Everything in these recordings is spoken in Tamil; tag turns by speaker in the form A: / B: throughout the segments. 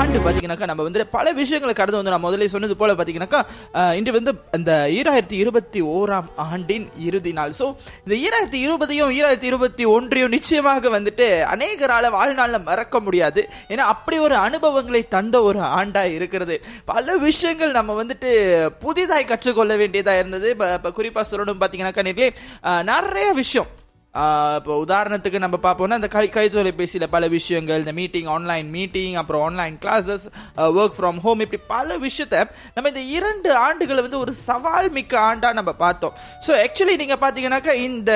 A: ஆண்டு பாத்தீங்கன்னாக்கா நம்ம வந்து பல விஷயங்களை கடந்து வந்து நான் முதல்ல சொன்னது போல பாத்தீங்கன்னாக்கா இன்று வந்து இந்த ஈராயிரத்தி இருபத்தி ஓராம் ஆண்டின் இறுதி நாள். சோ இந்த ஈராயிரத்தி இருபதையும் ஈராயிரத்தி இருபத்தி ஒன்றையும் நிச்சயமாக வந்துட்டு அநேகரால வாழ்நாள்ல மறக்க முடியாது. ஏன்னா அப்படி ஒரு அனுபவங்களை தந்த ஒரு ஆண்டா இருக்கிறது. பல விஷயங்கள் நம்ம வந்துட்டு புதிதாய் கற்றுக்கொள்ள வேண்டியதா இருந்தது. இப்ப- குறிப்பா சொல்லணும் பாத்தீங்கன்னாக்கா நிறைய விஷயம். இப்போ உதாரணத்துக்கு நம்ம பார்ப்போம்னா இந்த கை கை தொலைபேசியில் பல விஷயங்கள் இந்த மீட்டிங் ஆன்லைன் மீட்டிங் அப்புறம் online classes work from home இப்படி பல விஷயத்த நம்ம இந்த இரண்டு ஆண்டுகளை வந்து ஒரு சவால் மிக்க ஆண்டாக நம்ம பார்த்தோம். ஸோ ஆக்சுவலி நீங்கள் பார்த்தீங்கன்னாக்கா இந்த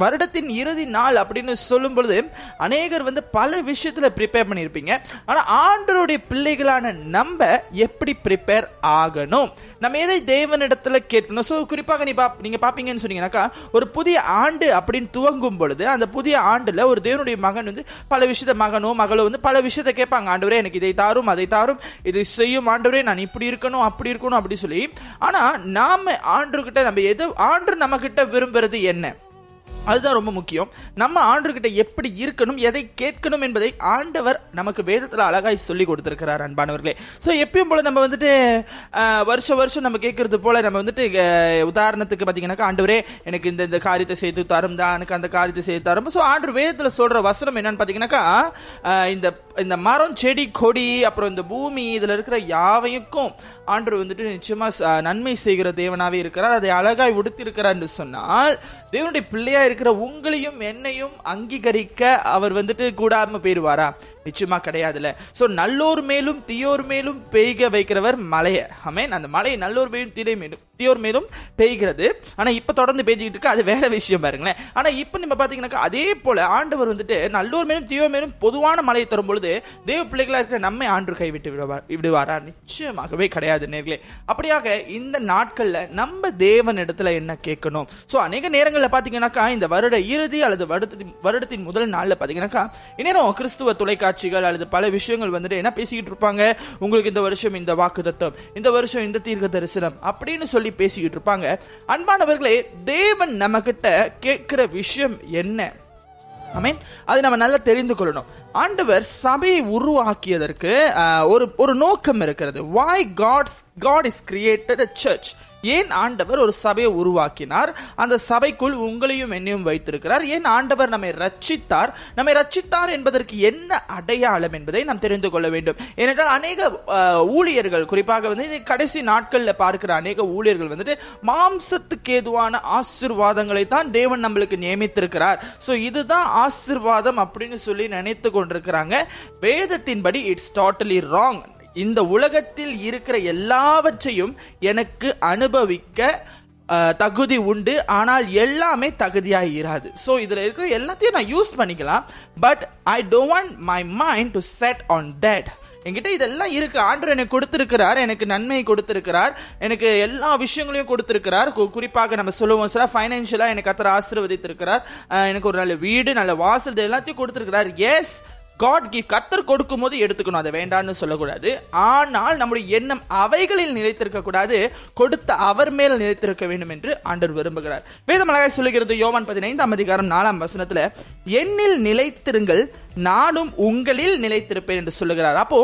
A: வருடத்தின் இறுதி நாள் அப்படின்னு சொல்லும் பொழுது அநேகர் வந்து பல விஷயத்துல ப்ரிப்பேர் பண்ணியிருப்பீங்க. ஆனா ஆண்டருடைய பிள்ளைகளான நம்ம எப்படி ப்ரிப்பேர் ஆகணும்? நம்ம எதை தேவனிடத்துல கேட்கணும்? ஸோ குறிப்பாக நீ பா நீங்க பாப்பீங்கன்னு சொன்னீங்கன்னாக்கா ஒரு புதிய ஆண்டு அப்படின்னு துவங்கும் பொழுது அந்த புதிய ஆண்டுல ஒரு தேவனுடைய மகன் வந்து பல விஷயத்த மகனோ மகளோ வந்து பல விஷயத்த கேட்பாங்க. ஆண்டவரே எனக்கு இதை தாரும் அதை தாரும். இதை செய்யும். ஆண்டவரே நான் இப்படி இருக்கணும் அப்படி இருக்கணும் அப்படி சொல்லி. ஆனா நாம ஆண்டர்கிட்ட நம்ம எது ஆண்டு நம்ம கிட்ட விரும்புறது என்ன? அதுதான் ரொம்ப முக்கியம். நம்ம ஆண்டவர்கிட்ட எப்படி இருக்கணும் எதை கேட்கணும் என்பதை ஆண்டவர் நமக்கு வேதத்தில் அழகாய் சொல்லி கொடுத்துருக்கிறார் அன்பானவர்களே. ஸோ எப்பயும் போல நம்ம வந்துட்டு வருஷம் வருஷம் நம்ம கேட்கறது போல நம்ம வந்துட்டு உதாரணத்துக்கு பார்த்தீங்கன்னாக்கா ஆண்டவரே எனக்கு இந்த இந்த காரியத்தை செய்து தரும் தான் எனக்கு அந்த காரியத்தை செய்து தரும். ஸோ ஆண்டு வேதத்தில் சொல்ற வசனம் என்னன்னு பார்த்தீங்கன்னாக்கா இந்த இந்த மரம் செடி கொடி அப்புறம் இந்த பூமி இதில் இருக்கிற யாவையுக்கும் ஆண்டவர் வந்துட்டு நிச்சயமா நன்மை செய்கிற தேவனாவே இருக்கிறார். அதை அழகாய் உடுத்திருக்கிறார் என்று சொன்னால் தேவனுடைய பிள்ளையா இருக்கிற உங்களையும் என்னையும் அங்கீகரிக்க அவர் வந்துட்டு கூடாம போயிருவாரா நிச்சயமா கிடையாதுல்ல. சோ நல்லோர் மேலும் தீயோர் மேலும் பெய்க வைக்கிறவர் மலையை. ஆமென் அந்த மலையை நல்லோர் மேலும் தீரை மேலும் தீயோர் மேலும் பெய்கிறது. ஆனா இப்ப தொடர்ந்து பெய்ஞ்சிட்டு இருக்கு. அது வேற விஷயம் பாருங்களேன். ஆனா இப்ப நம்ம பாத்தீங்கன்னாக்கா அதே போல ஆண்டவர் வந்துட்டு நல்லோர் மேலும் தீயோர் மேலும் பொதுவான மழையை தரும் பொழுது தேவ பிள்ளைகளா இருக்கிற நம்மை ஆண்டு கைவிட்டு விடுவார் விடுவாரா? நிச்சயமாகவே கிடையாது நேர்களே. அப்படியாக இந்த நாட்கள்ல நம்ம தேவன் இடத்துல என்ன கேட்கணும்? சோ அநேக நேரங்களில் பாத்தீங்கன்னாக்கா இந்த வருட இறுதி அல்லது வருடத்தின் வருடத்தின் முதல் நாள்ல பாத்தீங்கன்னாக்கா இந்நேரம் கிறிஸ்துவ தொலைக்காட்சிகள் அல்லது பல விஷயங்கள் வந்துட்டு என்ன பேசிக்கிட்டு இருப்பாங்க? உங்களுக்கு இந்த வருஷம் இந்த வாக்கு தத்துவம் இந்த வருஷம் இந்த தீர்க்க தரிசனம் அப்படின்னு சொல்லி பேசிக்கிட்டு இருப்பாங்க. அன்பானவர்களே தேவன் நம்ம கிட்ட கேட்கிற விஷயம் என்ன? ஆமென் நம்ம நல்லா தெரிந்து கொள்ளணும். ஆண்டவர் சபையை உருவாக்கியதற்கு ஒரு ஒரு நோக்கம் இருக்கிறது. Why God's God is created church ஏன் ஆண்டவர் ஒரு சபையை உருவாக்கினார்? அந்த சபைக்குள் உங்களையும் என்னையும் வைத்திருக்கிறார். ஏன் ஆண்டவர் நம்மை ரட்சித்தார்? நம்மை ரட்சித்தார் என்பதற்கு என்ன அடையாளம் என்பதை நாம் தெரிந்து கொள்ள வேண்டும். ஏனென்றால் அநேக ஊழியர்கள் குறிப்பாக வந்து இதை கடைசி நாட்களில் பார்க்கிற அநேக ஊழியர்கள் வந்துட்டு மாம்சத்துக்கு ஏதுவான ஆசிர்வாதங்களை தான் தேவன் நம்மளுக்கு நியமித்திருக்கிறார். ஸோ இதுதான் ஆசிர்வாதம் அப்படின்னு சொல்லி நினைத்து கொண்டிருக்கிறாங்க. வேதத்தின்படி இட்ஸ் டோட்டலி ராங் இந்த உலகத்தில் இருக்கிற எல்லாவற்றையும் எனக்கு அனுபவிக்க தகுதி உண்டு. ஆனால் எல்லாமே தகுதியாக இராது. ஸோ இதில் இருக்கிற எல்லாத்தையும் நான் யூஸ் பண்ணிக்கலாம். But I don't want my mind to set on that என்கிட்ட இதெல்லாம் இருக்கு. ஆண்டர் எனக்கு கொடுத்திருக்கிறார். எனக்கு நன்மை கொடுத்திருக்கிறார். எனக்கு எல்லா விஷயங்களையும் கொடுத்திருக்கிறார். குறிப்பாக நம்ம சொல்லுவோம் சார் ஃபைனான்ஷியலாக எனக்கு அத்தனை ஆசீர்வதித்திருக்கிறார். எனக்கு ஒரு நல்ல வீடு நல்ல வாசல் எல்லாத்தையும் கொடுத்திருக்கிறார். எஸ் காட் கிஃப்ட் கத்தர் கொடுக்கும் போது எடுத்துக்கணும். அதை வேண்டாம்னு சொல்லக்கூடாது. ஆனால் நம்முடைய எண்ணம் அவைகளில் நிலைத்திருக்க கூடாது கொடுத்த அவர் மேல் நிலைத்திருக்க வேண்டும் என்று ஆண்டவர் விரும்புகிறார். வேதமலகாய் சொல்லுகிறது யோவான் பதினைந்தாம் அதிகாரம் நாலாம் வசனத்துல எண்ணில் நிலைத்திருங்கள் நானும் உங்களில் நிலைத்திருப்பேன் என்று சொல்லுகிறார். அப்போ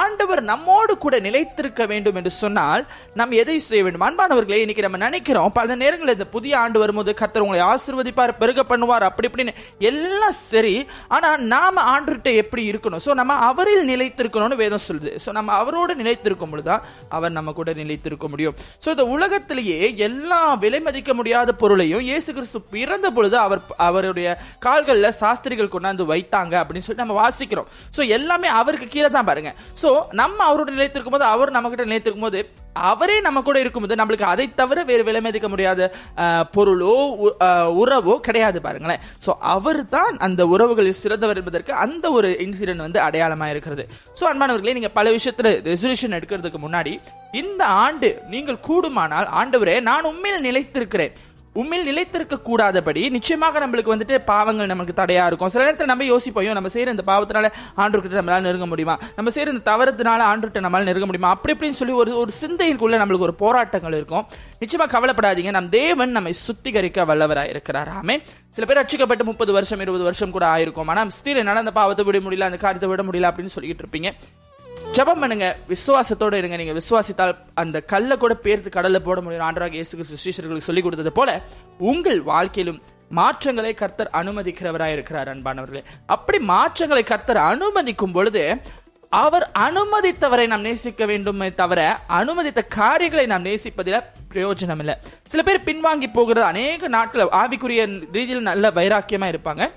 A: ஆண்டவர் நம்மோடு கூட நிலைத்திருக்க வேண்டும் என்று சொன்னால் நாம் எதை செய்ய வேண்டும்? அன்பானவர்களே இன்னைக்கு நம்ம நினைக்கிறோம் பல நேரங்களில் இந்த புதிய ஆண்டு வரும்போது கர்த்தர் உங்களை ஆசீர்வதிப்பார் பெருக பண்ணுவார் அப்படி இப்படின்னு. எல்லாம் சரி ஆனா நாம ஆண்டுகிட்ட எப்படி இருக்கணும்? ஸோ நம்ம அவரில் நிலைத்திருக்கணும்னு வேதம் சொல்லுது. ஸோ நம்ம அவரோடு நிலைத்திருக்கும் பொழுதுதான் அவர் நம்ம கூட நிலைத்திருக்க முடியும். ஸோ இந்த உலகத்திலேயே எல்லா விலை மதிக்க முடியாத பொருளையும் இயேசு கிறிஸ்து பிறந்த பொழுது அவர் அவருடைய கால்களில் சாஸ்திரிகள் கொண்டாந்து வைத்தாங்க அப்படி அப்படின்னு சொல்லி நம்ம வாசிக்கிறோம். ஸோ எல்லாமே அவருக்கு கீழே தான் பாருங்க. ஸோ நம்ம அவரோட நிலைத்திருக்கும் போது அவர் நம்ம கிட்ட நிலைத்திருக்கும் போது அவரே நம்ம கூட இருக்கும்போது நம்மளுக்கு அதை தவிர வேறு விலைமதிக்க முடியாத பொருளோ உ- உறவோ கிடையாது பாருங்களேன். ஸோ அவர் தான் அந்த உறவுகளில் சிறந்தவர் என்பதற்கு அந்த ஒரு இன்சிடென்ட் வந்து அடையாளமாக இருக்கிறது. ஸோ அன்பானவர்களே நீங்கள் பல விஷயத்தில் ரெசல்யூஷன் எடுக்கிறதுக்கு முன்னாடி இந்த ஆண்டு நீங்கள் கூடுமானால் ஆண்டவரே நான் உண்மையில் நிலைத்திருக்கிறேன். உண்மையில் நிலைத்திருக்க கூடாதபடி நிச்சயமாக நம்மளுக்கு வந்துட்டு பாவங்கள் நமக்கு தடையா இருக்கும். சில நேரத்தில் நம்ம யோசிப்போம் நம்ம செய்யற இந்த பாவத்தினால ஆண்டுகிட்ட நம்மளால நெருங்க முடியுமா? நம்ம செய்யற இந்த தவறத்தினால ஆண்டுகிட்ட நம்மளால நெருங்க முடியுமா? அப்படி இப்படின்னு சொல்லி ஒரு ஒரு சிந்தையின்குள்ள நம்மளுக்கு ஒரு போராட்டங்கள் இருக்கும். நிச்சயமா கவலைப்படாதீங்க. நம் தேவன் நம்மை சுத்திகரிக்க வல்லவராக இருக்கிறார். ஆமே சில பேர் ரட்சிக்கப்பட்டு முப்பது வருஷம் இருபது வருஷம் கூட ஆயிருக்கும். ஆனா ஸ்திர என்னால அந்த பாவத்தை விட முடியல அந்த காரியத்தை விட முடியல அப்படின்னு சொல்லிட்டு இருப்பீங்க. ஜபம் பண்ணுங்க. விசுவாசத்தோட இருங்க. நீங்க விசுவாசித்தால் அந்த கல்லை கூட பேர்த்து கடல்ல போட முடியும். ஆண்டராக இயேசு கிறிஸ்து சொல்லிக் கொடுத்தது போல உங்கள் வாழ்க்கையிலும் மாற்றங்களை கர்த்தர் அனுமதிக்கிறவராய் இருக்கிறார் அன்பானவர்களே. அப்படி மாற்றங்களை கர்த்தர் அனுமதிக்கும் பொழுது அவர் அனுமதித்தவரை நாம் நேசிக்க வேண்டுமே தவிர அனுமதித்த காரியங்களை நாம் நேசிப்பதில் பிரயோஜனம் இல்லை சில பேர் பின்வாங்கி போகிறது அநேக நாட்கள் ஆவிக்குரிய ரீதியில் நல்ல வைராக்கியமா இருப்பாங்க.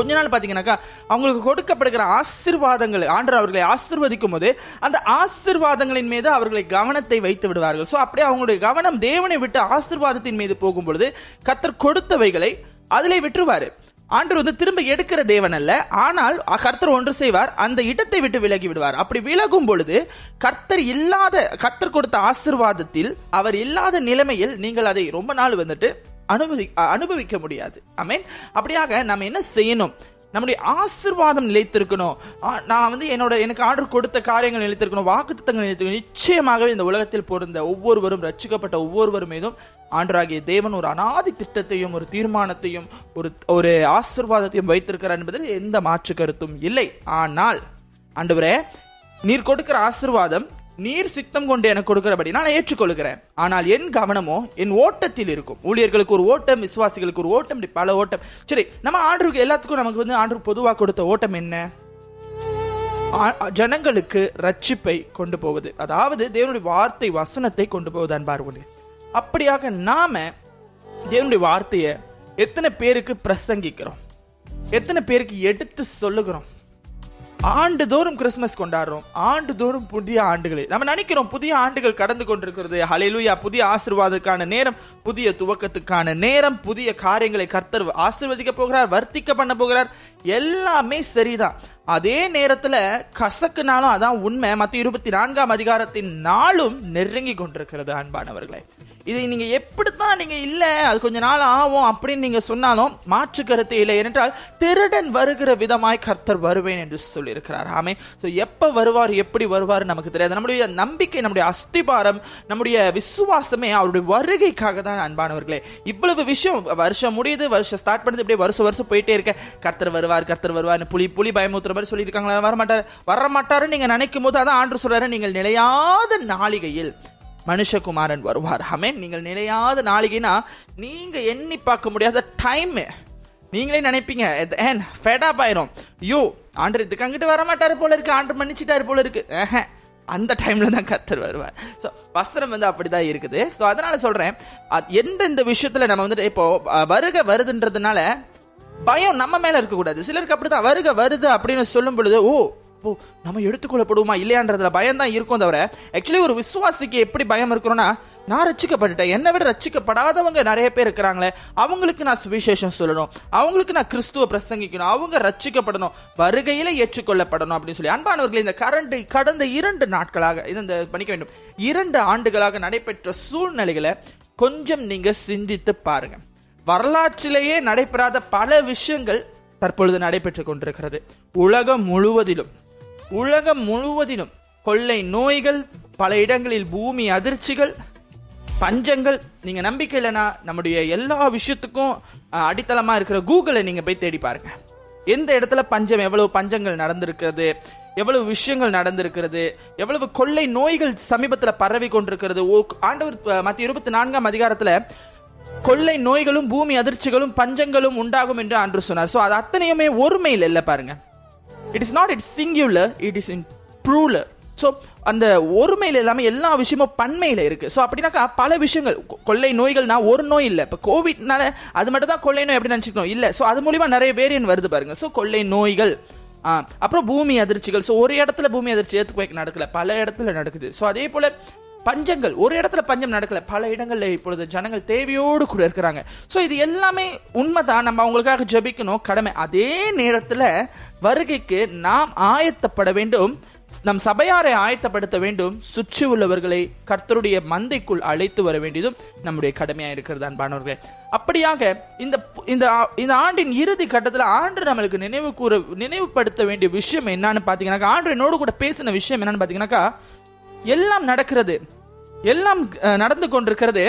A: கொஞ்ச நாள் பாத்தீங்கன்னாக்கா அவங்களுக்கு கொடுக்கப்படுகிற ஆசிர்வாதங்கள் ஆண்டர் அவர்களை ஆசிர்வதிக்கும் போது அந்த ஆசிர்வாதங்களின் மீது அவர்களை கவனத்தை வைத்து விடுவார்கள். சோ அப்படியே அவங்களுடைய கவனம் தேவனை விட்டு ஆசிர்வாதத்தின் மீது போகும் பொழுது கர்த்தர் கொடுத்தவைகளை அதிலே விட்டுருவாரு. ஆண்டவர் வந்து திரும்ப எடுக்கிற தேவன் அல்ல. ஆனால் கர்த்தர் ஒன்று செய்வார் அந்த இடத்தை விட்டு விலகி விடுவார். அப்படி விலகும் பொழுது கர்த்தர் இல்லாத கர்த்தர் கொடுத்த ஆசிர்வாதத்தில் அவர் இல்லாத நிலைமையில் நீங்கள் அதை ரொம்ப நாள் வந்துட்டு அனுமதி அனுபவிக்க முடியாது. ஆமென் அப்படியாக நம்ம என்ன செய்யணும்? நம்முடைய ஆசிர்வாதம் நிலைத்திருக்கணும். ஆ, நான் வந்து என்னோட எனக்கு ஆர்டர் கொடுத்த காரியங்கள் நிலைத்திருக்கணும். வாக்குத்தத்தங்கள் நிலைத்திருக்கணும். நிச்சயமாகவே இந்த உலகத்தில் பொருந்த ஒவ்வொருவரும் ரச்சிக்கப்பட்ட ஒவ்வொருவரும் மீதும் ஆண்டராகிய தேவன் ஒரு அனாதி திட்டத்தையும் ஒரு தீர்மானத்தையும் ஒரு ஒரு ஆசிர்வாதத்தையும் வைத்திருக்கிறார் என்பதில் எந்த மாற்று கருத்தும் இல்லை. ஆனால் ஆண்டவரே நீர் கொடுக்கிற ஆசிர்வாதம் நீர் சித்தம் கொண்டு எனக்கு கொடுக்கிறபடி நான் ஏற்றுக்கொள்கிறேன். ஆனால் என் கவனமோ என் ஓட்டத்தில் இருக்கும். ஊழியர்களுக்கு ஒரு ஓட்டம் விசுவாசிகளுக்கு ஒரு ஓட்டம் இப்படி பல ஓட்டம். சரி நம்ம ஆண்டருக்கு எல்லாத்துக்கும் நமக்கு வந்து ஆண்டு பொதுவாக கொடுத்த ஓட்டம் என்ன? ஜனங்களுக்கு ரட்சிப்பை கொண்டு போவது. அதாவது தேவனுடைய வார்த்தை வசனத்தை கொண்டு போவது அன்பார் அப்படியாக நாம தேவனுடைய வார்த்தையை எத்தனை பேருக்கு பிரசங்கிக்கிறோம்? எத்தனை பேருக்கு எடுத்து சொல்லுகிறோம்? ஆண்டுதோறும் கிறிஸ்மஸ் கொண்டாடுறோம். ஆண்டுதோறும் புதிய ஆண்டுகளை. நம்ம நினைக்கிறோம் புதிய ஆண்டுகள் கடந்து கொண்டிருக்கிறது. ஹலிலுயா புதிய ஆசீர்வாதத்துக்கான நேரம் புதிய துவக்கத்துக்கான நேரம் புதிய காரியங்களை கர்த்தர் ஆசீர்வதிக்க போகிறார் வர்த்திக்க பண்ண போகிறார். எல்லாமே சரிதான். அதே நேரத்துல கசக்குனாலும் அதான் உண்மை. மற்ற இருபத்தி நான்காம் அதிகாரத்தின் நாளும் நெருங்கி கொண்டிருக்கிறது அன்பானவர்களே. இதை நீங்க எப்படித்தான் நீங்க இல்ல அது கொஞ்ச நாள் ஆகும் அப்படின்னு நீங்க சொன்னாலும் மாற்று கருத்து இல்லை. என்றால் திருடன் வருகிற விதமாய் கர்த்தர் வருவேன் என்று சொல்லியிருக்கிறார். ஆமே ஸோ எப்ப வருவார் எப்படி வருவார் நமக்கு தெரியாது. நம்முடைய நம்பிக்கை நம்முடைய அஸ்திபாரம் நம்முடைய விசுவாசமே அவருடைய வருகைக்காக தான் அன்பானவர்களே. இவ்வளவு விஷயம் வருஷம் முடியுது வருஷம் ஸ்டார்ட் பண்ணது இப்படியே வருஷம் வருஷம் போயிட்டே இருக்க. கர்த்தர் வருவார் கர்த்தர் வருவார் புலி புலி பயமுத்துற மாதிரி சொல்லியிருக்காங்களா? வர மாட்டார் வர மாட்டாருன்னு நீங்க நினைக்கும் போது அதான் ஆண்டு சொல்றாரு. நீங்கள் நிலையாத நாளிகையில் மனுஷகுமாரன் வருவார். ஆமென். நீங்கள் நிலையாத நாளிகைனா நீங்கள் எண்ணி பார்க்க முடியாத டைம் நீங்களே நினைப்பீங்க ஏன் ஃபெடா ஆயிரும். யோ ஆண்டர் இதுக்கு அங்கிட்டு வரமாட்டாரு போல இருக்கு. ஆண்டர் மன்னிச்சிட்டாரு போல இருக்கு. அந்த டைம்ல தான் கத்தர் வருவார். ஸோ வஸ்திரம் வந்து அப்படிதான் இருக்குது. ஸோ அதனால சொல்றேன் அது எந்தெந்த விஷயத்துல நம்ம வந்துட்டு இப்போ வருக வருதுன்றதுனால பயம் நம்ம மேல இருக்கக்கூடாது. சிலருக்கு சிலருக்கு அப்படிதான் வருக வருது அப்படின்னு சொல்லும் பொழுது ஓ அப்போ நம்ம எடுத்துக்கொள்ளப்படுவோமா இல்லையான்றதுல பயம் தான் இருக்கும் தவிர ஆக்சுவலி ஒரு விசுவாசிக்கு எப்படி பயம் இருக்கிறோன்னா நான் ரச்சிக்கப்பட்டுட்டேன் என்னை விட ரச்சிக்கப்படாதவங்க நிறைய பேர் இருக்கிறாங்களே அவங்களுக்கு நான் சுவிசேஷம் சொல்லணும் அவங்களுக்கு நான் கிறிஸ்துவ பிரசங்கிக்கணும் அவங்க ரச்சிக்கப்படணும் வருகையில ஏற்றுக்கொள்ளப்படணும் அப்படின்னு சொல்லி. அன்பானவர்கள் இந்த கரண்ட் கடந்த இரண்டு நாட்களாக இது இந்த பண்ணிக்க வேண்டும். இரண்டு ஆண்டுகளாக நடைபெற்ற சூழ்நிலைகளை கொஞ்சம் நீங்க சிந்தித்து பாருங்க. வரலாற்றிலேயே நடைபெறாத பல விஷயங்கள் தற்பொழுது நடைபெற்றுக் கொண்டிருக்கிறது. உலகம் முழுவதிலும் உலகம் முழுவதிலும் கொள்ளை நோய்கள் பல இடங்களில் பூமி அதிர்ச்சிகள் பஞ்சங்கள் நீங்க நம்பிக்கை இல்லைன்னா நம்முடைய எல்லா விஷயத்துக்கும் அடித்தளமாக அடித்தளமா இருக்கிற கூகுளை நீங்க போய் தேடி பாருங்க. எந்த இடத்துல பஞ்சம் எவ்வளவு பஞ்சங்கள் நடந்திருக்கிறது எவ்வளவு விஷயங்கள் நடந்திருக்கிறது எவ்வளவு கொள்ளை நோய்கள் சமீபத்தில் பரவி கொண்டிருக்கிறது. ஓ, ஆண்டவர் மத்திய இருபத்தி நான்காம் அதிகாரத்தில் கொள்ளை நோய்களும் பூமி அதிர்ச்சிகளும் பஞ்சங்களும் உண்டாகும் என்று அன்று சொன்னார். ஸோ அது அத்தனையுமே ஒருமையில் இல்லை பாருங்க. It is not it singular it is in plural so அந்த ஒருமையில் இல்லாமல் எல்லா விஷயமும் பண்மையில் இருக்குது ஸோ அப்படின்னாக்கா பல விஷயங்கள் கொள்ளை நோய்கள்னா ஒரு நோய் இல்லை. இப்போ கோவிட்னால அது மட்டும் தான் கொள்ளை நோய் எப்படி நினச்சிக்கணும். இல்லை. ஸோ அது மூலிமா நிறைய வேரியன்ட் வருது பாருங்க. ஸோ கொள்ளை நோய்கள் அப்புறம் பூமி அதிர்ச்சிகள். ஸோ ஒரு இடத்துல பூமி அதிர்ச்சி ஏற்றுக்கு நடக்கல. பல இடத்துல நடக்குது. ஸோ அதே போல பஞ்சங்கள். ஒரு இடத்துல பஞ்சம் நடக்கல. பல இடங்கள்ல இப்பொழுது ஜனங்கள் தேவையோடு கூட இருக்கிறாங்க. ஸோ இது எல்லாமே உண்மைதான். நம்ம அவங்களுக்காக ஜெபிக்கணும். கடமை. அதே நேரத்துல வருகைக்கு நாம் ஆயத்தப்பட வேண்டும். நம் சபையாரை ஆயத்தப்படுத்த வேண்டும். சுற்றி உள்ளவர்களை கர்த்தருடைய மந்தைக்குள் அழைத்து வர வேண்டியதும் நம்முடைய கடமையா இருக்கிறது அன்பானவர்களே. அப்படியாக இந்த இந்த ஆ- இந்த ஆண்டின் இறுதி கட்டத்தில் ஆண்டு நம்மளுக்கு நினைவு கூற நினைவுபடுத்த வேண்டிய விஷயம் என்னன்னு பாத்தீங்கன்னாக்கா ஆண்டு என்னோடு கூட பேசின விஷயம் என்னன்னு பாத்தீங்கன்னாக்கா எல்லாம் நடக்கிறது. எல்லாம் நடந்து கொண்டிருக்கிறது.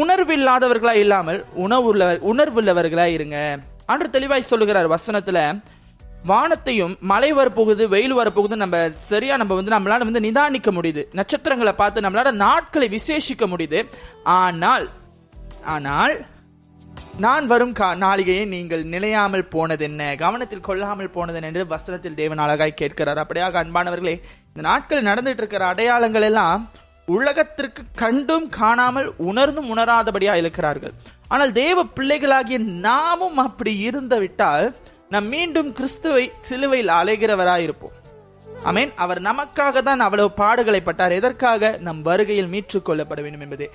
A: உணர்வில்லாதவர்களா இல்லாமல் உணவுள்ள உணர்வுள்ளவர்களா இருங்க. அன்று தெளிவாய் சொல்லுகிறார் வசனத்துல வானத்தையும் மழை வரப்போகுது வெயில் வரப்போகுது நம்ம சரியா நம்ம வந்து நம்மளால வந்து நிதானிக்க முடியுது. நட்சத்திரங்களை பார்த்து நம்மளால நாட்களை விசேஷிக்க முடியுது. ஆனால் ஆனால் நான் வரும் கா நாளிகையை நீங்கள் நிலையாமல் போனது என்ன கவனத்தில் கொள்ளாமல் போனது என்று வசனத்தில் தேவன் அழகாய் கேட்கிறார். அப்படியாக அன்பானவர்களே இந்த நாட்கள் நடந்துட்டு இருக்கிற அடையாளங்கள் எல்லாம் உலகத்திற்கு கண்டும் காணாமல் உணர்ந்தும் உணராதபடியா இருக்கிறார்கள். ஆனால் தேவ பிள்ளைகளாகிய நாமும் அப்படி இருந்து விட்டால் நாம் மீண்டும் கிறிஸ்துவை சிலுவையில் அலைகிறவராயிருப்போம். அமேன் அவர் நமக்காக தான் அவ்வளவு பாடுகளை பட்டார் எதற்காக? நம் வருகையில் மீற்றுக் கொள்ளப்பட வேண்டும் என்பது.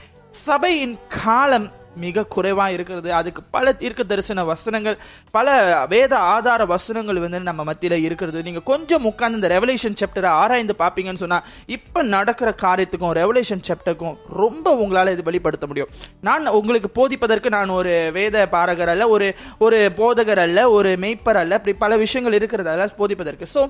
A: சபையின் காலம் மிக குறைவா இருக்கிறது. அதுக்கு பல தீர்க்க தரிசன வசனங்கள் பல வேத ஆதார வசனங்கள் வந்து நம்ம மத்தியில இருக்கிறது. நீங்க கொஞ்சம் உட்கார்ந்து இந்த ரெவலேஷன் சாப்டரை ஆராய்ந்து பாப்பீங்கன்னு சொன்னா இப்ப நடக்கிற காரியத்துக்கும் ரெவலேஷன் சாப்டருக்கும் ரொம்ப உங்களால இது வெளிப்படுத்த முடியும். நான் உங்களுக்கு போதிப்பதற்கு நான் ஒரு வேத பாரகர் அல்ல ஒரு ஒரு போதகர் அல்ல ஒரு மெய்ப்பர் அல்ல இப்படி பல விஷயங்கள் இருக்கிறதால போதிப்பதற்கு. ஸோ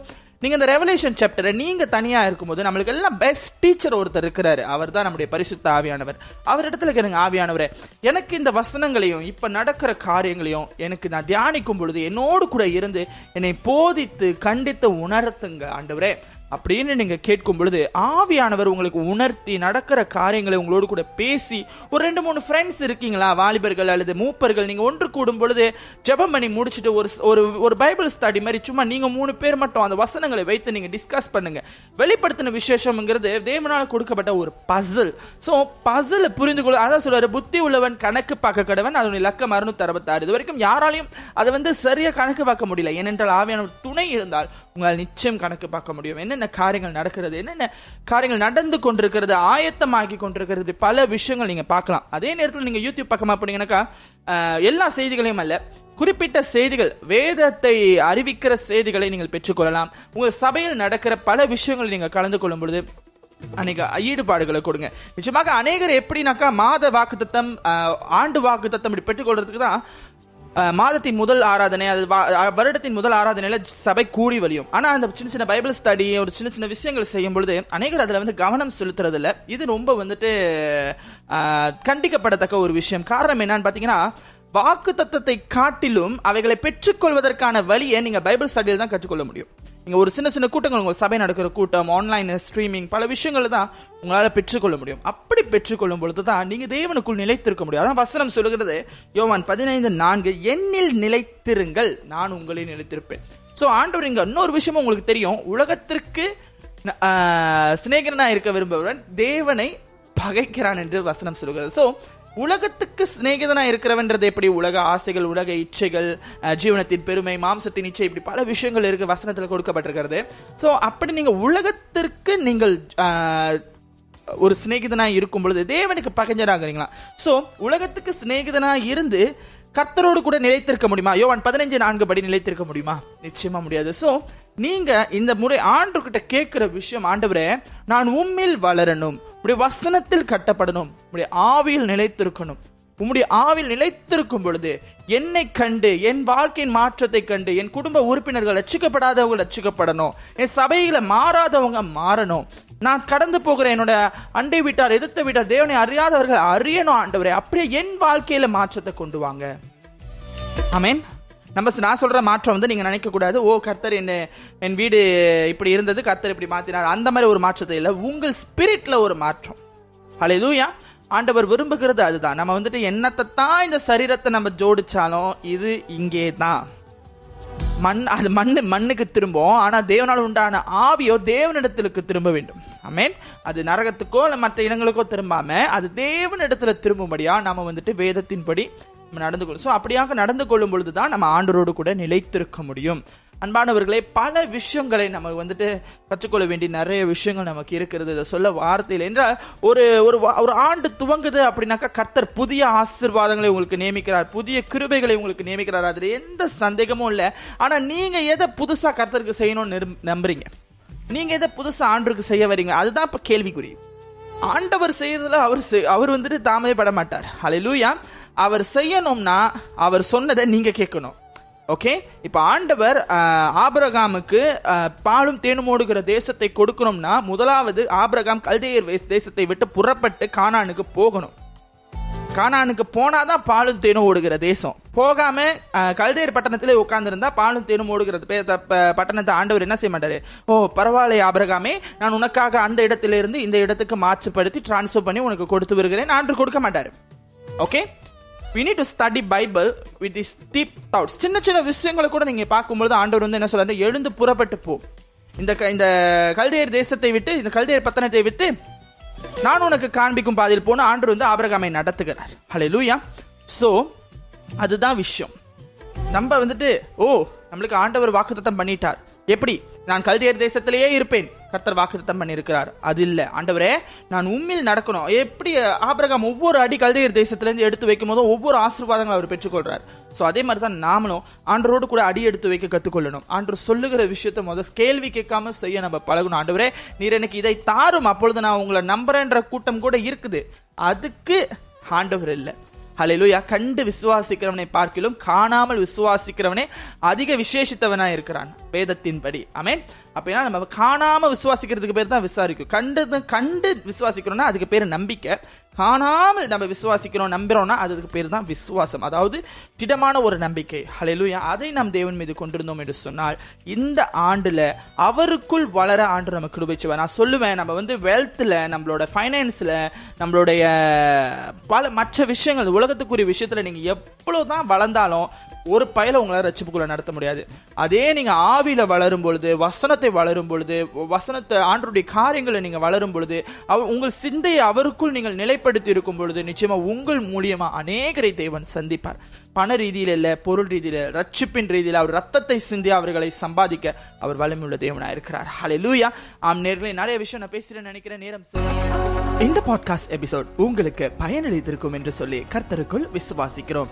A: நீங்க இந்த ரெவலேஷன் சாப்டரை நீங்க தனியா இருக்கும்போது நம்மளுக்கு எல்லாம் பெஸ்ட் டீச்சர் ஒருத்தர் இருக்கிறாரு. அவர் தான் நம்முடைய பரிசுத்த ஆவியானவர். அவர் இடத்துல கேளுங்க ஆவியானவரே எனக்கு இந்த வசனங்களையும் இப்ப நடக்கிற காரியங்களையும் எனக்கு நான் தியானிக்கும் பொழுது என்னோடு கூட இருந்து என்னை போதித்து கண்டித்து உணர்த்துங்க ஆண்டவரே. அப்படின்னு நீங்க கேட்கும் பொழுது ஆவியானவர் உங்களுக்கு உணர்த்தி நடக்கிற காரியங்களை உங்களோடு கூட பேசி ஒரு ரெண்டு மூணு ஃப்ரெண்ட்ஸ் இருக்கீங்களா? வாலிபர்கள் அல்லது மூப்பர்கள் நீங்க ஒன்று கூடும் பொழுது ஜெபம் பண்ணி முடிச்சுட்டு ஒரு ஒரு ஒரு பைபிள் ஸ்டடி மாதிரி சும்மா நீங்க மூணு பேர் மட்டும் அந்த வசனங்களை வைத்து நீங்க டிஸ்கஸ் பண்ணுங்க. வெளிப்படுத்தின விசேஷம்ங்கிறது தேவனால் கொடுக்கப்பட்ட ஒரு பசில் ஸோ பசில் புரிந்து கொள்ள அதான் சொல்றாரு புத்தி உள்ளவன் கணக்கு பார்க்க கடவன் அதனுடைய லக்கம் அறுநூத்தி அறுபத்தாறு இது வரைக்கும் யாராலையும் அதை வந்து சரியா கணக்கு பார்க்க முடியல. ஏனென்றால் ஆவியான ஒரு துணை இருந்தால் உங்களால் நிச்சயம் கணக்கு பார்க்க முடியும். என்னென்ன காரியங்கள் நடக்கிறது என்னென்ன காரியங்கள் நடந்து கொண்டிருக்கிறது ஆயத்தமாக்கி கொண்டிருக்கிறது இப்படி பல விஷயங்கள் நீங்க பார்க்கலாம். அதே நேரத்தில் நீங்க யூடியூப் பக்கமா போனீங்கன்னாக்கா எல்லா செய்திகளையும் அல்ல குறிப்பிட்ட செய்திகள் வேதத்தை அறிவிக்கிற செய்திகளை நீங்கள் பெற்றுக்கொள்ளலாம். உங்கள் சபையில் நடக்கிற பல விஷயங்களை நீங்க கலந்து கொள்ளும் பொழுது அநேக ஈடுபாடுகளை கொடுங்க. நிச்சயமாக அநேகர் எப்படின்னாக்கா மாத வாக்குத்தத்தம் தத்தம் ஆண்டு வாக்குத்தத்தம் இப்படி பெற்றுக்கொள்றதுக்கு தான் மாதத்தின் முதல் ஆராதனை அது வா- வருடத்தின் முதல் ஆராதனையில சபை கூடி வலியும் ஆனா அந்த சின்ன சின்ன பைபிள் ஸ்டடி ஒரு சின்ன சின்ன விஷயங்கள் செய்யும் பொழுது அநேகர் அதுல வந்து கவனம் செலுத்துறது இல்ல இது ரொம்ப வந்துட்டு கண்டிக்கப்படத்தக்க ஒரு விஷயம். காரணம் என்னன்னு பாத்தீங்கன்னா வாக்கு தத்தத்தை காட்டிலும் அவைகளை பெற்றுக்கொள்வதற்கான வழியை நீங்க பைபிள் ஸ்டடியில் தான் கற்றுக்கொள்ள முடியும். நீங்கள் ஒரு சின்ன சின்ன கூட்டங்கள் உங்கள் சபை நடக்கிற கூட்டம் ஆன்லைன் ஸ்ட்ரீமிங் பல விஷயங்களை தான் உங்களால் பெற்றுக்கொள்ள முடியும். அப்படி பெற்றுக்கொள்ளும் பொழுது தான் நீங்கள் தேவனுக்குள் நிலைத்திருக்க முடியும். அதான் வசனம் சொல்லுகிறது யோவான் பதினைந்து நான்கு எண்ணில் நிலைத்திருங்கள் நான் உங்களே நிலைத்திருப்பேன். ஸோ ஆண்டவர் இங்கே இன்னொரு விஷயமும் உங்களுக்கு தெரியும். உலகத்திற்கு சிநேகரனாக இருக்க விரும்புகிறவன் தேவனை பகைக்கிறான் என்று வசனம் சொல்கிறது ஸோ உலகத்துக்கு சிநேகிதனா இருக்கிறவன்றது எப்படி? உலக ஆசைகள் உலக இச்சைகள் ஜீவனத்தின் பெருமை மாம்சத்தின் இச்சை இப்படி பல விஷயங்கள் இருக்கு வசனத்தில் கொடுக்கப்பட்டிருக்கிறது. சோ அப்படி நீங்க உலகத்திற்கு நீங்கள் ஒரு சிநேகிதனா இருக்கும் பொழுது தேவனுக்கு பகைஞராகிறீங்களா? சோ உலகத்துக்கு சிநேகிதனா இருந்து கர்த்தரோடு கூட நிலைத்திருக்க முடியுமா? யோவான் பதினஞ்சு நான்கு படி நிலைத்திருக்க முடியுமா? நிச்சயமா முடியாது. ஸோ நீங்க இந்த முறை ஆண்டு கிட்ட கேட்கிற விஷயம் ஆண்டவரே நான் உம்மில் வளரணும். உடைய வசனத்தில் கட்டப்படணும். உடைய ஆவியில் நிலைத்திருக்கணும். உம்முடைய ஆவில் நிலைத்திருக்கும் பொழுது என்னை கண்டு என் வாழ்க்கையின் மாற்றத்தை கண்டு என் குடும்ப உறுப்பினர்கள் ரட்சிக்கப்படாதவங்க ரட்சிக்கப்படணும். என் சபையில மாறாதவங்க மாறணும். நான் கடந்து போகிற என்னோட அண்டை வீட்டார் எதிர்த்த வீட்டார் தேவனை அறியாதவர்கள் அறியணும் ஆண்டவரே. அப்படியே என் வாழ்க்கையில மாற்றத்தை கொண்டு வாங்க. ஆமேன். நம்ம நான் சொல்ற மாற்றம் வந்து நீங்க நினைக்க கூடாது. ஓ கர்த்தர் என்ன என் வீடு இப்படி இருந்தது கர்த்தர் இப்படி மாத்தினார். அந்த மாதிரி ஒரு மாற்றத்தை இல்லை. உங்கள் ஸ்பிரிட்ல ஒரு மாற்றம். ஹalleluya ஆண்டவர் விரும்புகிறது அதுதான். நம்ம வந்துட்டு என்னத்தை தான் இந்த சரீரத்தை நம்ம ஜோடிச்சாலும் இது இங்கே தான் மண் அது மண்ணு மண்ணுக்கு திரும்பும். ஆனால் தேவனால் உண்டான ஆவியோ தேவனிடத்திற்கு திரும்ப வேண்டும். அமேன் அது நரகத்துக்கோ இல்லை மற்ற இடங்களுக்கோ திரும்பாம அது தேவனிடத்துல திரும்பும்படியா நம்ம வந்துட்டு வேதத்தின்படி நம்ம நடந்து கொள்ளும் ஸோ அப்படியாக நடந்து கொள்ளும் பொழுது தான் நம்ம ஆண்டரோடு கூட நிலைத்திருக்க முடியும். அன்பானவர்களே பல விஷயங்களை நம்ம வந்துட்டு கற்றுக்கொள்ள வேண்டிய நிறைய விஷயங்கள் நமக்கு இருக்கிறது. இதை சொல்ல வார்த்தையில் என்றால் ஒரு ஒரு வா- ஒரு ஆண்டு துவங்குது அப்படின்னாக்கா கர்த்தர் புதிய ஆசீர்வாதங்களை உங்களுக்கு நியமிக்கிறார் புதிய கிருபைகளை உங்களுக்கு நியமிக்கிறார். அதில் எந்த சந்தேகமும் இல்லை. ஆனால் நீங்க எதை புதுசா கர்த்தருக்கு செய்யணும்னு நம்புறீங்க? நீங்க எதை புதுசா ஆண்டுக்கு செய்ய வரீங்க? அதுதான் இப்ப கேள்விக்குறி. ஆண்டவர் செய்யறதுல அவர் செய்- அவர் வந்துட்டு தாமதப்பட மாட்டார். ஹalleluya அவர் செய்யணும்னா அவர் சொன்னதை நீங்க கேட்கணும். ஓகே இப்போ ஆண்டவர் ஆபரகாமுக்கு ஆபிரகாமுக்கு பாலும் தேனும் ஓடுகிற தேசத்தை கொடுக்கணும்னா முதலாவது ஆபிரகாம் கல்தையர் தேசத்தை விட்டு புறப்பட்டு கானானுக்கு போகணும். கானானுக்கு போனாதான் பாலும் தேனும் ஓடுகிற தேசம். போகாம கல்தேர் பட்டணத்திலே உட்கார்ந்துருந்தா பாலும் தேனும் ஓடுகிற பட்டணத்தை ஆண்டவர் என்ன செய்ய மாட்டாரு? ஓ பரவாயில்ல ஆபிரகாமே நான் உனக்காக அந்த இடத்திலிருந்து இந்த இடத்துக்கு மாற்றுப்படுத்தி டிரான்ஸ்ஃபர் பண்ணி உனக்கு கொடுத்து வருகிறேன் ஆண்டு கொடுக்க மாட்டாரு. Okay we need to study Bible with his deep thoughts. சின்ன சின்ன விஷயங்களை கூட நீங்க பார்க்கும்பொழுது ஆண்டவர் வந்து என்ன சொல்றாரு எழுந்து புறப்பட்டு போ. இந்த க- இந்த கல்தேர் தேசத்தை விட்டு இந்த கல்தேர் பத்தனத்தை விட்டு நான் உனக்கு காண்பிக்கும் பாதையில் போன ஆண்டு வந்து ஆபரகாமை நடத்துகிறார். ஹலே லூயா ஸோ அதுதான் விஷயம். நம்ம வந்துட்டு ஓ நம்மளுக்கு ஆண்டவர் வாக்குத்தத்தம் பண்ணிட்டார். எப்படி? நான் கல்தேர் தேசத்திலேயே இருப்பேன். கர்த்தர் வாக்குத்தம் பண்ணியிருக்கிறார். அது இல்ல. ஆண்டவரே நான் உண்மையில் நடக்கணும். எப்படி ஆபிரகாம் ஒவ்வொரு அடி கல்தேர் தேசத்திலேருந்து எடுத்து வைக்கும் போதும் ஒவ்வொரு ஆசீர்வாதங்களை அவர் பெற்றுக்கொள்றார். ஸோ அதே மாதிரி தான் நாமளும் ஆண்டரோடு கூட அடி எடுத்து வைக்க கத்துக்கொள்ளணும். ஆண்டர் சொல்லுகிற விஷயத்த முதல் கேள்வி கேட்காம செய்ய நம்ம பழகணும். ஆண்டவரே நீர் எனக்கு இதை தாரும். அப்பொழுது நான் உங்களை நம்புறேன்ற கூட்டம் கூட இருக்குது. அதுக்கு ஆண்டவர் இல்லை. ஹalleluya. கண்டு விசுவாசிக்கிறவனை பார்க்கிலும் காணாமல் விசுவாசிக்கிறவனே அதிக விசேஷித்தவனா இருக்கிறான். வேதத்தின்படி. அமேன் அப்படின்னா நம்ம காணாம விசுவாசிக்கிறதுக்கு பேர் தான் விசாரிக்கும். கண்டு கண்டு விசுவாசிக்கிறோம்னா அதுக்கு பேர் நம்பிக்கை. காணாமல் நம்ம விசுவாசிக்கிறோம் நம்புறோம்னா அதுக்கு பேர் தான் விசுவாசம். அதாவது திடமான ஒரு நம்பிக்கை. ஹலெலுயா அதை நாம் தேவன் மீது கொண்டிருந்தோம் என்று சொன்னால் இந்த ஆண்டுல அவருக்குள் வளர ஆண்டு நமக்கு கிருபிச்சுவேன் நான் சொல்லுவேன் நம்ம வந்து வெல்த்ல நம்மளோட ஃபைனான்ஸ்ல நம்மளுடைய பல மற்ற விஷயங்கள் உலகத்துக்குரிய விஷயத்துல நீங்க எவ்வளவுதான் வளர்ந்தாலும் ஒரு பயில உங்களால் ரட்சிப்புக்குள்ள நடத்த முடியாது. அதே நீங்க ஆவியில் வளரும் பொழுது வசனத்தை வளரும் பொழுது வசனத்தை ஆண்டருடைய காரியங்களை நீங்க வளரும் பொழுது அவர் உங்கள் சிந்தையை அவருக்குள் நீங்கள் நிலைப்படுத்தி இருக்கும் பொழுது நிச்சயமா உங்கள் மூலியமா அநேகரை தேவன் சந்திப்பார். பண ரீதியில் இல்லை பொருள் ரீதியில் ரட்சிப்பின் ரீதியில் அவர் ரத்தத்தை சிந்தி அவர்களை சம்பாதிக்க அவர் வலிமையுள்ள தேவனாக இருக்கிறார். லூயா ஆம் நேர்களை நிறைய விஷயம் நான் பேசுகிறேன் நினைக்கிறேன் நேரம் சொல்ல இந்த பாட்காஸ்ட் எபிசோட் உங்களுக்கு பயனளித்திருக்கும் என்று சொல்லி கர்த்தருக்குள் விசுவாசிக்கிறோம்.